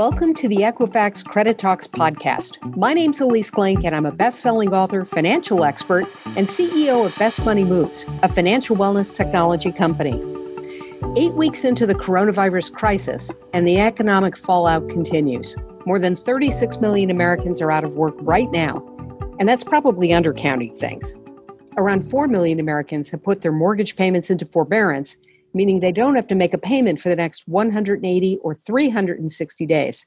Welcome to the Equifax Credit Talks podcast. My name's Ilyce Glink, and I'm a best selling author, financial expert, and CEO of Best Money Moves, a financial wellness technology company. Eight weeks into the coronavirus crisis, and the economic fallout continues. More than 36 million Americans are out of work right now, and that's probably undercounting things. Around 4 million Americans have put their mortgage payments into forbearance meaning they don't have to make a payment for the next 180 or 360 days.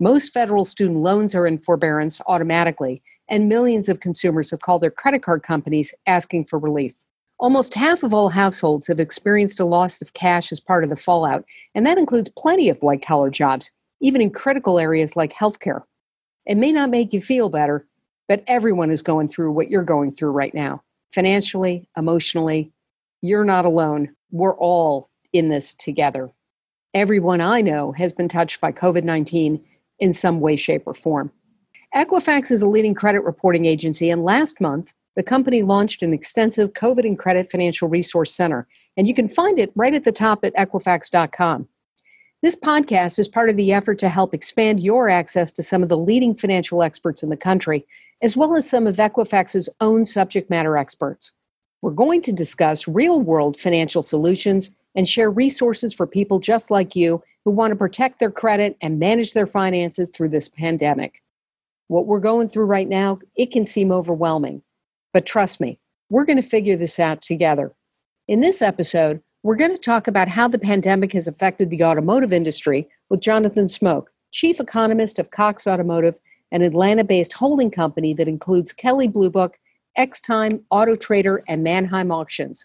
Most federal student loans are in forbearance automatically, and millions of consumers have called their credit card companies asking for relief. Almost half of all households have experienced a loss of cash as part of the fallout, and that includes plenty of white collar jobs, even in critical areas like healthcare. It may not make you feel better, but everyone is going through what you're going through right now financially, emotionally. You're not alone we're all in this together. Everyone I know has been touched by COVID 19 in some way, shape, or form. Equifax is a leading credit reporting agency, and last month, the company launched an extensive COVID and Credit Financial Resource Center, and you can find it right at the top at Equifax.com. This podcast is part of the effort to help expand your access to some of the leading financial experts in the country, as well as some of Equifax's own subject matter experts. We're going to discuss real world financial solutions and share resources for people just like you who want to protect their credit and manage their finances through this pandemic. What we're going through right now, it can seem overwhelming. But trust me, we're going to figure this out together. In this episode, we're going to talk about how the pandemic has affected the automotive industry with Jonathan Smoke, chief economist of Cox Automotive, an Atlanta based holding company that includes Kelley Blue Book Xtime, Auto Trader, and Manheim Auctions.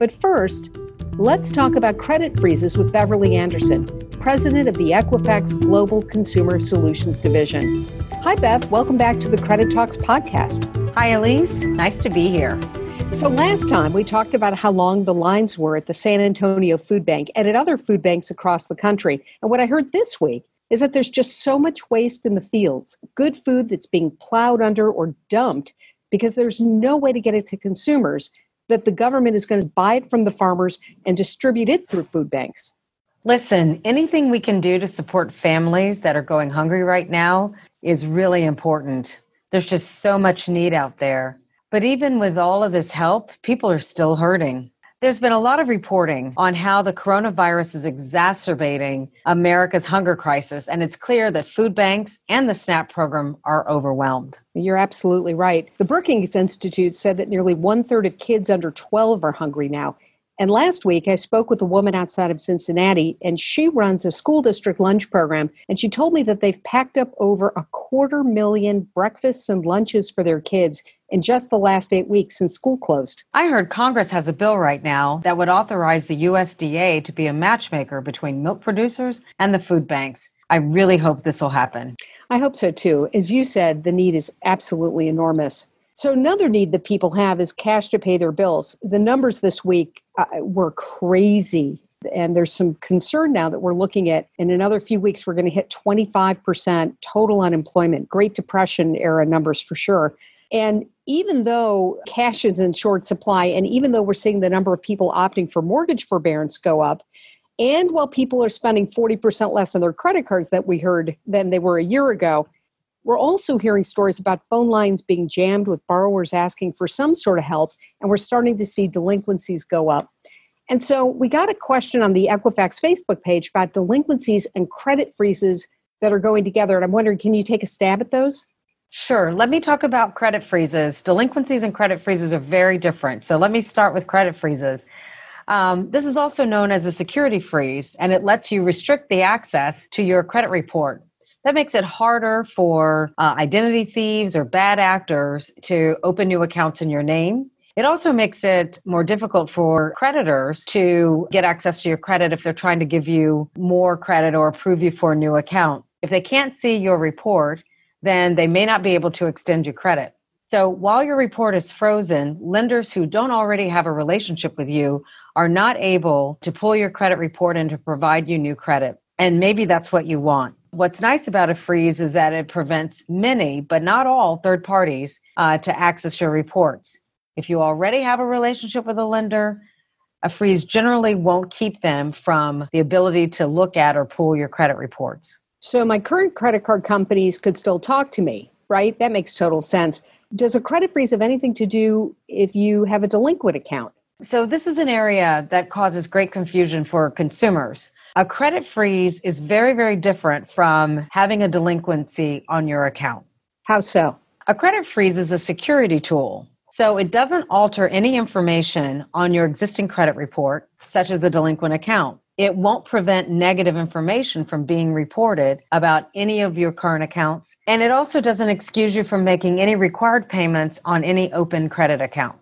But first, let's talk about credit freezes with Beverly Anderson, president of the Equifax Global Consumer Solutions Division. Hi, Bev. Welcome back to the Credit Talks podcast. Hi, Ilyce. Nice to be here. So, last time we talked about how long the lines were at the San Antonio Food Bank and at other food banks across the country. And what I heard this week is that there's just so much waste in the fields, good food that's being plowed under or dumped because there's no way to get it to consumers that the government is going to buy it from the farmers and distribute it through food banks. Listen, anything we can do to support families that are going hungry right now is really important. There's just so much need out there. But even with all of this help, people are still hurting. There's been a lot of reporting on how the coronavirus is exacerbating America's hunger crisis, and it's clear that food banks and the SNAP program are overwhelmed. You're absolutely right. The Brookings Institute said that nearly one third of kids under 12 are hungry now. And last week, I spoke with a woman outside of Cincinnati, and she runs a school district lunch program. And she told me that they've packed up over a quarter million breakfasts and lunches for their kids in just the last eight weeks since school closed. I heard Congress has a bill right now that would authorize the USDA to be a matchmaker between milk producers and the food banks. I really hope this will happen. I hope so too. As you said, the need is absolutely enormous. So, another need that people have is cash to pay their bills. The numbers this week uh, were crazy. And there's some concern now that we're looking at in another few weeks, we're going to hit 25% total unemployment, Great Depression era numbers for sure. And even though cash is in short supply, and even though we're seeing the number of people opting for mortgage forbearance go up, and while people are spending 40% less on their credit cards that we heard than they were a year ago, we're also hearing stories about phone lines being jammed with borrowers asking for some sort of help, and we're starting to see delinquencies go up. And so we got a question on the Equifax Facebook page about delinquencies and credit freezes that are going together. And I'm wondering, can you take a stab at those? Sure. Let me talk about credit freezes. Delinquencies and credit freezes are very different. So let me start with credit freezes. Um, this is also known as a security freeze, and it lets you restrict the access to your credit report that makes it harder for uh, identity thieves or bad actors to open new accounts in your name. It also makes it more difficult for creditors to get access to your credit if they're trying to give you more credit or approve you for a new account. If they can't see your report, then they may not be able to extend you credit. So while your report is frozen, lenders who don't already have a relationship with you are not able to pull your credit report and to provide you new credit. And maybe that's what you want. What's nice about a freeze is that it prevents many, but not all, third parties uh, to access your reports. If you already have a relationship with a lender, a freeze generally won't keep them from the ability to look at or pull your credit reports. So my current credit card companies could still talk to me, right? That makes total sense. Does a credit freeze have anything to do if you have a delinquent account? So, this is an area that causes great confusion for consumers. A credit freeze is very, very different from having a delinquency on your account. How so? A credit freeze is a security tool. So, it doesn't alter any information on your existing credit report, such as the delinquent account. It won't prevent negative information from being reported about any of your current accounts. And it also doesn't excuse you from making any required payments on any open credit account.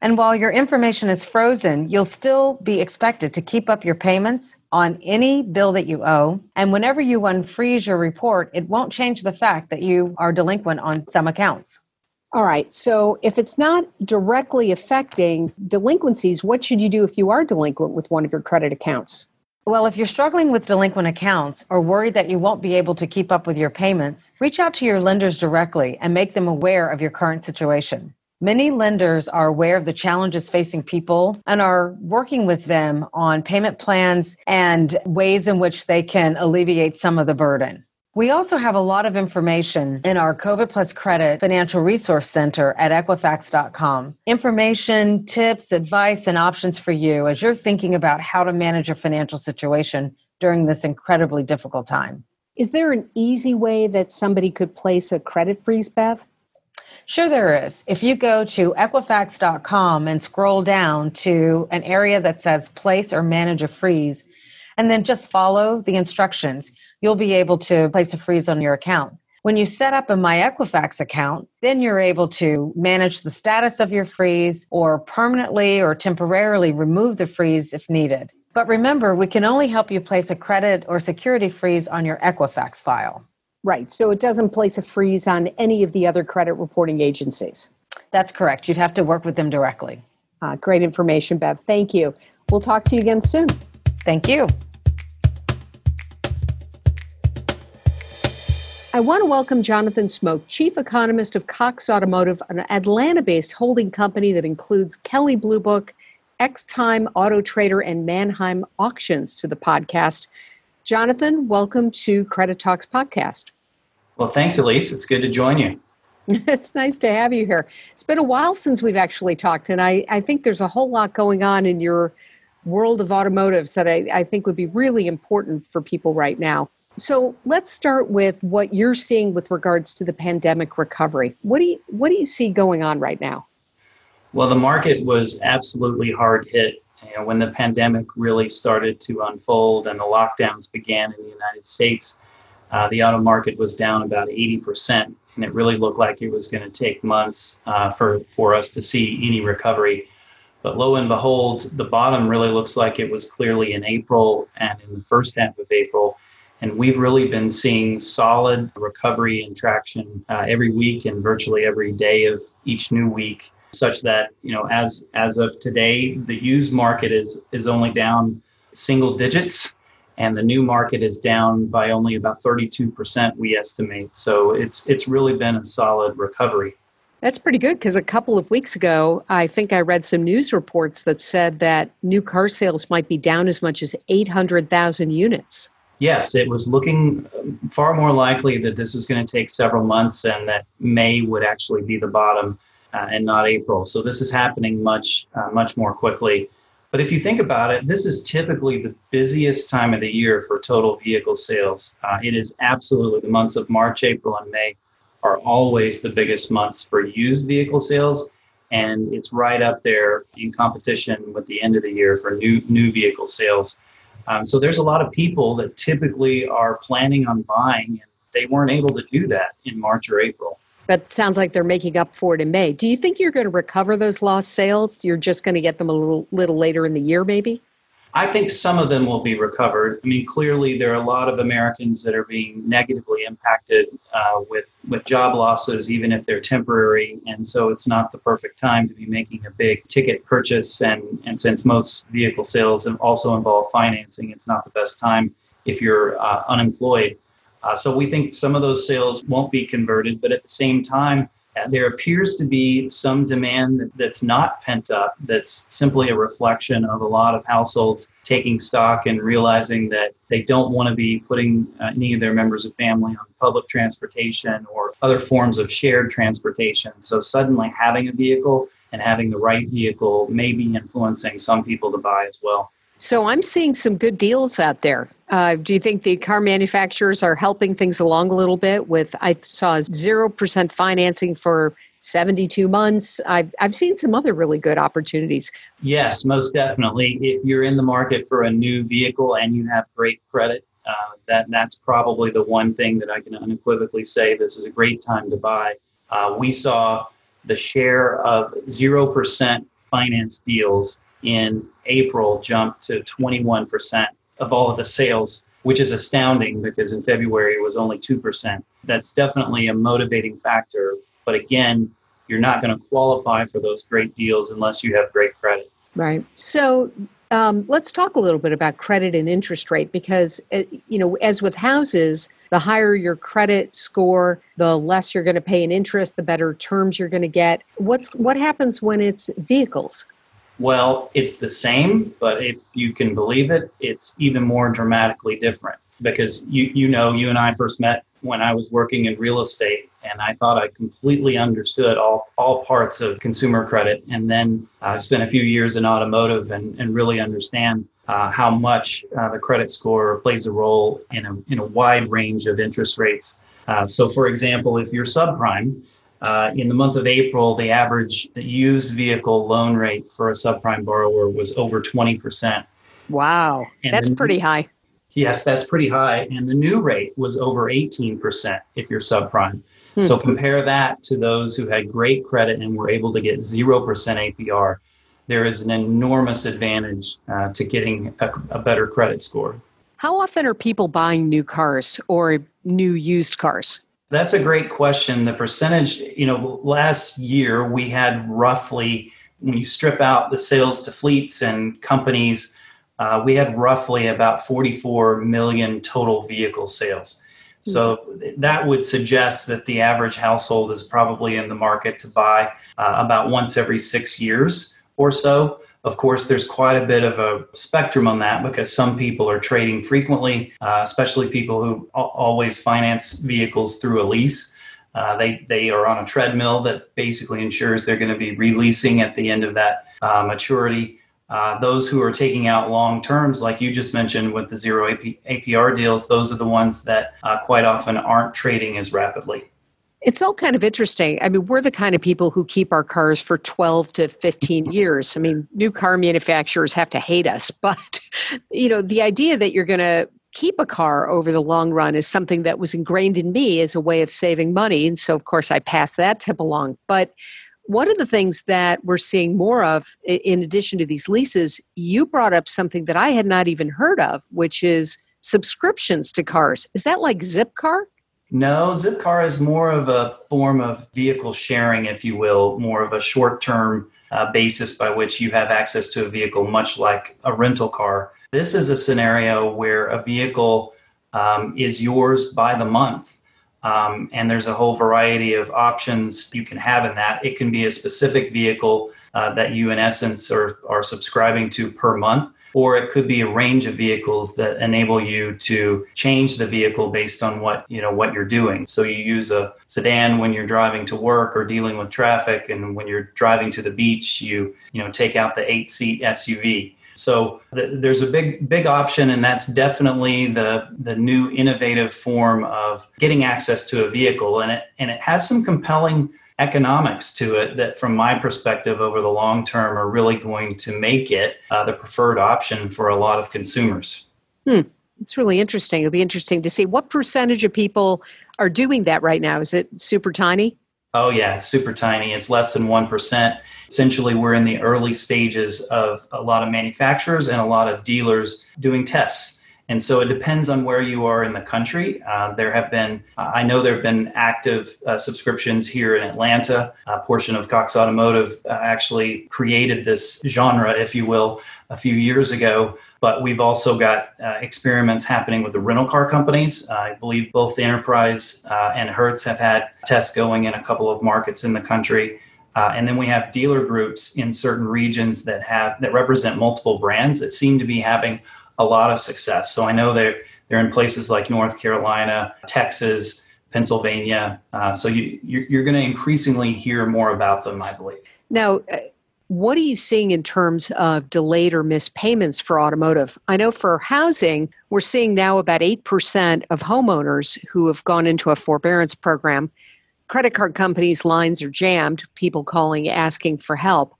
And while your information is frozen, you'll still be expected to keep up your payments on any bill that you owe. And whenever you unfreeze your report, it won't change the fact that you are delinquent on some accounts. All right. So if it's not directly affecting delinquencies, what should you do if you are delinquent with one of your credit accounts? Well, if you're struggling with delinquent accounts or worried that you won't be able to keep up with your payments, reach out to your lenders directly and make them aware of your current situation. Many lenders are aware of the challenges facing people and are working with them on payment plans and ways in which they can alleviate some of the burden. We also have a lot of information in our COVID Plus Credit Financial Resource Center at Equifax.com. Information, tips, advice, and options for you as you're thinking about how to manage your financial situation during this incredibly difficult time. Is there an easy way that somebody could place a credit freeze, Beth? Sure, there is. If you go to Equifax.com and scroll down to an area that says place or manage a freeze, and then just follow the instructions, you'll be able to place a freeze on your account. When you set up a My Equifax account, then you're able to manage the status of your freeze or permanently or temporarily remove the freeze if needed. But remember, we can only help you place a credit or security freeze on your Equifax file. Right. So it doesn't place a freeze on any of the other credit reporting agencies. That's correct. You'd have to work with them directly. Uh, great information, Bev. Thank you. We'll talk to you again soon. Thank you. I want to welcome Jonathan Smoke, Chief Economist of Cox Automotive, an Atlanta based holding company that includes Kelley Blue Book, Xtime Auto Trader, and Manheim Auctions to the podcast. Jonathan, welcome to Credit Talks podcast. Well, thanks, Ilyce. It's good to join you. it's nice to have you here. It's been a while since we've actually talked, and I, I think there's a whole lot going on in your world of automotives that I, I think would be really important for people right now. So let's start with what you're seeing with regards to the pandemic recovery. What do you what do you see going on right now? Well, the market was absolutely hard hit you know, when the pandemic really started to unfold and the lockdowns began in the United States, uh, the auto market was down about 80%, and it really looked like it was going to take months uh, for, for us to see any recovery. But lo and behold, the bottom really looks like it was clearly in April and in the first half of April. And we've really been seeing solid recovery and traction uh, every week and virtually every day of each new week such that you know as as of today the used market is is only down single digits and the new market is down by only about 32% we estimate. So it's it's really been a solid recovery. That's pretty good because a couple of weeks ago i think i read some news reports that said that new car sales might be down as much as 800000 units yes it was looking far more likely that this was going to take several months and that may would actually be the bottom uh, and not April. So this is happening much, uh, much more quickly. But if you think about it, this is typically the busiest time of the year for total vehicle sales. Uh, it is absolutely the months of March, April, and May are always the biggest months for used vehicle sales. And it's right up there in competition with the end of the year for new, new vehicle sales. Um, so there's a lot of people that typically are planning on buying, and they weren't able to do that in March or April. But sounds like they're making up for it in May. Do you think you're going to recover those lost sales? You're just going to get them a little, little later in the year, maybe? I think some of them will be recovered. I mean, clearly there are a lot of Americans that are being negatively impacted uh, with with job losses, even if they're temporary, and so it's not the perfect time to be making a big ticket purchase. And and since most vehicle sales also involve financing, it's not the best time if you're uh, unemployed. Uh, so we think some of those sales won't be converted, but at the same time, there appears to be some demand that's not pent up, that's simply a reflection of a lot of households taking stock and realizing that they don't want to be putting uh, any of their members of family on public transportation or other forms of shared transportation. So suddenly having a vehicle and having the right vehicle may be influencing some people to buy as well. So I'm seeing some good deals out there. Uh, do you think the car manufacturers are helping things along a little bit? With I saw zero percent financing for 72 months. I've I've seen some other really good opportunities. Yes, most definitely. If you're in the market for a new vehicle and you have great credit, uh, that that's probably the one thing that I can unequivocally say this is a great time to buy. Uh, we saw the share of zero percent finance deals in April jumped to 21% of all of the sales, which is astounding because in February it was only 2%. That's definitely a motivating factor. But again, you're not going to qualify for those great deals unless you have great credit. Right. So um, let's talk a little bit about credit and interest rate because, uh, you know, as with houses, the higher your credit score, the less you're going to pay in interest, the better terms you're going to get. What's what happens when it's vehicles? Well, it's the same, but if you can believe it, it's even more dramatically different because you you know you and I first met when I was working in real estate and I thought I completely understood all all parts of consumer credit and then I spent a few years in automotive and, and really understand uh, how much uh, the credit score plays a role in a in a wide range of interest rates. Uh, so, for example, if you're subprime, uh, in the month of April, the average used vehicle loan rate for a subprime borrower was over 20%. Wow, and that's the, pretty high. Yes, that's pretty high. And the new rate was over 18% if you're subprime. Hmm. So compare that to those who had great credit and were able to get 0% APR. There is an enormous advantage uh, to getting a, a better credit score. How often are people buying new cars or new used cars? That's a great question. The percentage, you know, last year we had roughly, when you strip out the sales to fleets and companies, uh, we had roughly about 44 million total vehicle sales. So mm-hmm. that would suggest that the average household is probably in the market to buy uh, about once every six years or so. Of course, there's quite a bit of a spectrum on that because some people are trading frequently, uh, especially people who always finance vehicles through a lease. Uh, they, they are on a treadmill that basically ensures they're going to be releasing at the end of that uh, maturity. Uh, those who are taking out long terms, like you just mentioned with the zero AP, APR deals, those are the ones that uh, quite often aren't trading as rapidly. It's all kind of interesting. I mean, we're the kind of people who keep our cars for 12 to 15 years. I mean, new car manufacturers have to hate us, but you know, the idea that you're going to keep a car over the long run is something that was ingrained in me as a way of saving money, and so of course I pass that tip along. But one of the things that we're seeing more of in addition to these leases, you brought up something that I had not even heard of, which is subscriptions to cars. Is that like Zipcar? No, Zipcar is more of a form of vehicle sharing, if you will, more of a short term uh, basis by which you have access to a vehicle, much like a rental car. This is a scenario where a vehicle um, is yours by the month. Um, and there's a whole variety of options you can have in that. It can be a specific vehicle uh, that you, in essence, are, are subscribing to per month or it could be a range of vehicles that enable you to change the vehicle based on what you know what you're doing. So you use a sedan when you're driving to work or dealing with traffic and when you're driving to the beach you you know take out the eight seat suv so th- there's a big big option and that's definitely the the new innovative form of getting access to a vehicle. And it and it has some compelling economics to it that, from my perspective, over the long term, are really going to make it uh, the preferred option for a lot of consumers. Hmm. It's really interesting. It'll be interesting to see what percentage of people are doing that right now. Is it super tiny? Oh, yeah, it's super tiny. It's less than 1%. Essentially, we're in the early stages of a lot of manufacturers and a lot of dealers doing tests and so it depends on where you are in the country. Uh, there have been, uh, I know there have been active uh, subscriptions here in Atlanta. A portion of Cox Automotive uh, actually created this genre, if you will, a few years ago. but we've also got uh, experiments happening with the rental car companies. Uh, I believe both the Enterprise and Hertz have had tests going in a couple of markets in the country. Uh, and then we have dealer groups in certain regions that have that represent multiple brands that seem to be having a lot of success. So I know they're they're in places like North Carolina, Texas, Pennsylvania. Uh, so you, you're, you're going to increasingly hear more about them, I believe. Now, uh, what are you seeing in terms of delayed or missed payments for automotive? I know for housing, we're seeing now about 8% of homeowners who have gone into a forbearance program. Credit card companies' lines are jammed, people calling, asking for help.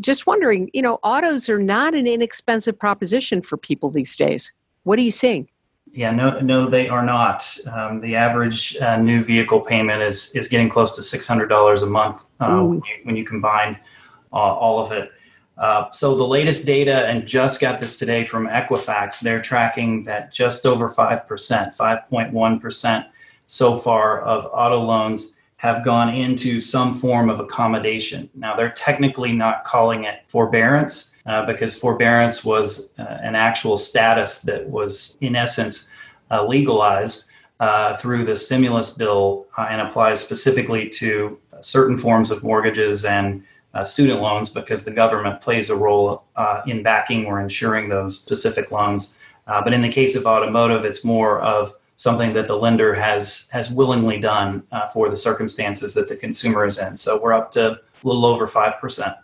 Just wondering, you know, autos are not an inexpensive proposition for people these days. What are you seeing? Yeah, no, no, they are not. Um, the average uh, new vehicle payment is is getting close to six hundred dollars a month uh, when, you, when you combine uh, all of it. Uh, so the latest data, and just got this today from Equifax, they're tracking that just over five percent, five point one percent so far of auto loans have gone into some form of accommodation. Now they're technically not calling it forbearance uh, because forbearance was uh, an actual status that was, in essence, uh, legalized uh, through the stimulus bill uh, and applies specifically to certain forms of mortgages and uh, student loans because the government plays a role in backing or insuring those specific loans. but in the case of automotive, it's more of something that the lender has has willingly done for the circumstances that the consumer is in. So we're up to a little over five percent.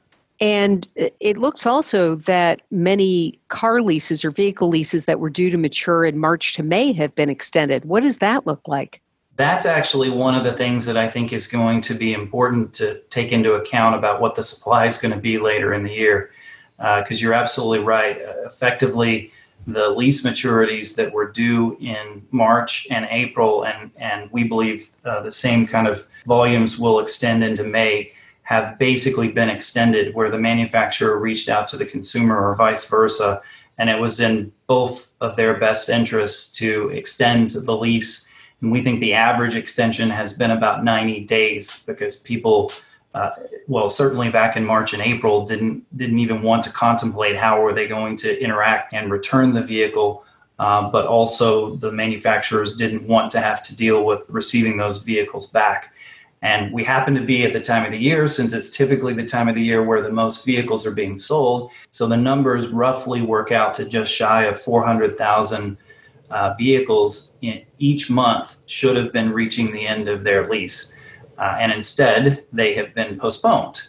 And it looks also that many car leases or vehicle leases that were due to mature in March to May have been extended. What does that look like? That's actually one of the things that I think is going to be important to take into account about what the supply is going to be later in the year. Because uh, you're absolutely right. Uh, effectively, the lease maturities that were due in March and April, and, and we believe uh, the same kind of volumes will extend into May have basically been extended where the manufacturer reached out to the consumer or vice versa. And it was in both of their best interests to extend the lease. And we think the average extension has been about 90 days because people, uh, well, certainly back in March and April, didn't didn't even want to contemplate how were they going to interact and return the vehicle. Uh, but also, the manufacturers didn't want to have to deal with receiving those vehicles back. And we happen to be at the time of the year, since it's typically the time of the year where the most vehicles are being sold. So the numbers roughly work out to just shy of 400,000 uh, vehicles in each month should have been reaching the end of their lease. Uh, and instead, they have been postponed.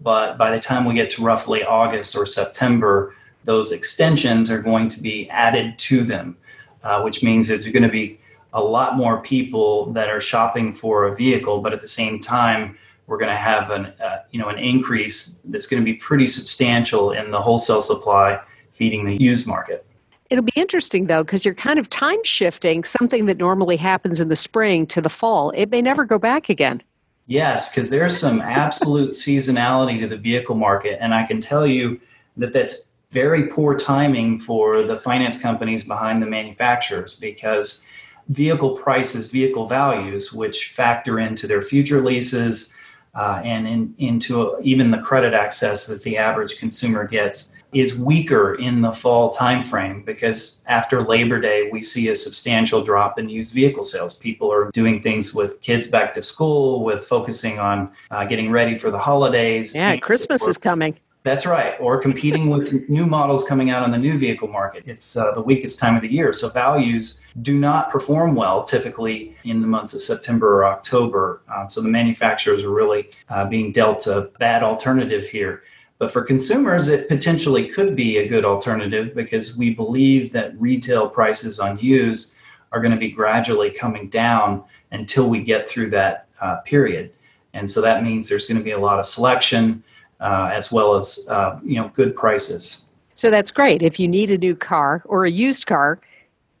But by the time we get to roughly August or September, those extensions are going to be added to them, uh, which means there's going to be a lot more people that are shopping for a vehicle, but at the same time, we're going to have an uh, you know an increase that's going to be pretty substantial in the wholesale supply feeding the used market. It'll be interesting though because you're kind of time shifting something that normally happens in the spring to the fall. It may never go back again. Yes, because there's some absolute seasonality to the vehicle market, and I can tell you that that's very poor timing for the finance companies behind the manufacturers because vehicle prices, vehicle values, which factor into their future leases uh, and in, into even the credit access that the average consumer gets, is weaker in the fall timeframe because after Labor Day, we see a substantial drop in used vehicle sales. People are doing things with kids back to school, with focusing on uh, getting ready for the holidays. Yeah, Christmas is coming. That's right. Or competing with new models coming out on the new vehicle market. It's uh, the weakest time of the year. So values do not perform well typically in the months of September or October. Um, so the manufacturers are really uh, being dealt a bad alternative here. But for consumers, it potentially could be a good alternative because we believe that retail prices on used are going to be gradually coming down until we get through that uh, period. And so that means there's going to be a lot of selection uh, as well as uh, you know good prices. So that's great. If you need a new car or a used car,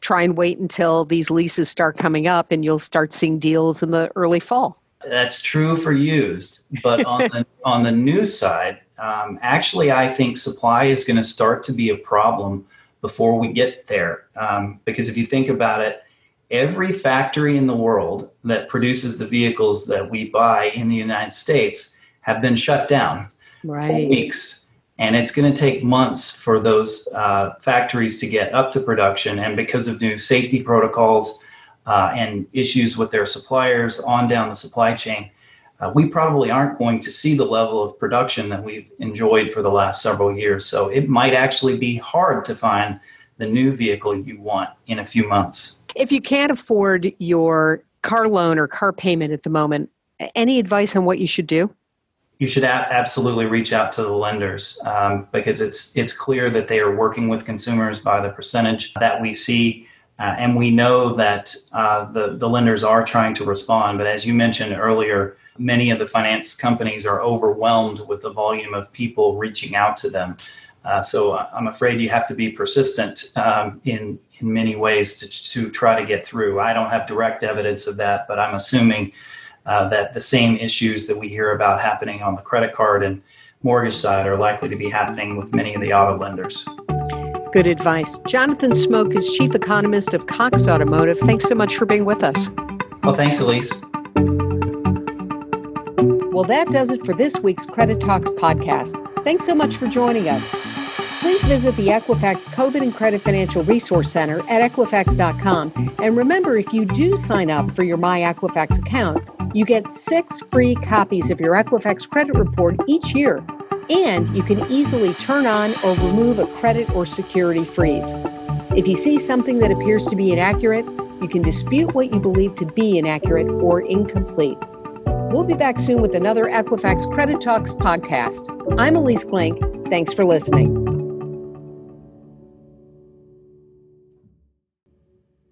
try and wait until these leases start coming up, and you'll start seeing deals in the early fall. That's true for used, but on the on the new side, um, actually, I think supply is going to start to be a problem before we get there. Um, because if you think about it, every factory in the world that produces the vehicles that we buy in the United States have been shut down right. weeks. And it's going to take months for those uh, factories to get up to production. And because of new safety protocols uh, and issues with their suppliers on down the supply chain, uh, we probably aren't going to see the level of production that we've enjoyed for the last several years. So it might actually be hard to find the new vehicle you want in a few months. If you can't afford your car loan or car payment at the moment, any advice on what you should do? You should a- absolutely reach out to the lenders um, because it's it's clear that they are working with consumers by the percentage that we see. Uh, and we know that uh, the, the lenders are trying to respond. But as you mentioned earlier, many of the finance companies are overwhelmed with the volume of people reaching out to them. Uh, so I'm afraid you have to be persistent um, in in many ways to, to try to get through. I don't have direct evidence of that, but I'm assuming uh, that the same issues that we hear about happening on the credit card and mortgage side are likely to be happening with many of the auto lenders. Good advice. Jonathan Smoke is chief economist of Cox Automotive. Thanks so much for being with us. Well, thanks, Ilyce. Well, that does it for this week's Credit Talks podcast. Thanks so much for joining us. Please visit the Equifax COVID and Credit Financial Resource Center at Equifax.com. And remember, if you do sign up for your My Equifax account, you get six free copies of your Equifax credit report each year. And you can easily turn on or remove a credit or security freeze. If you see something that appears to be inaccurate, you can dispute what you believe to be inaccurate or incomplete. We'll be back soon with another Equifax Credit Talks podcast. I'm Ilyce Glink. Thanks for listening.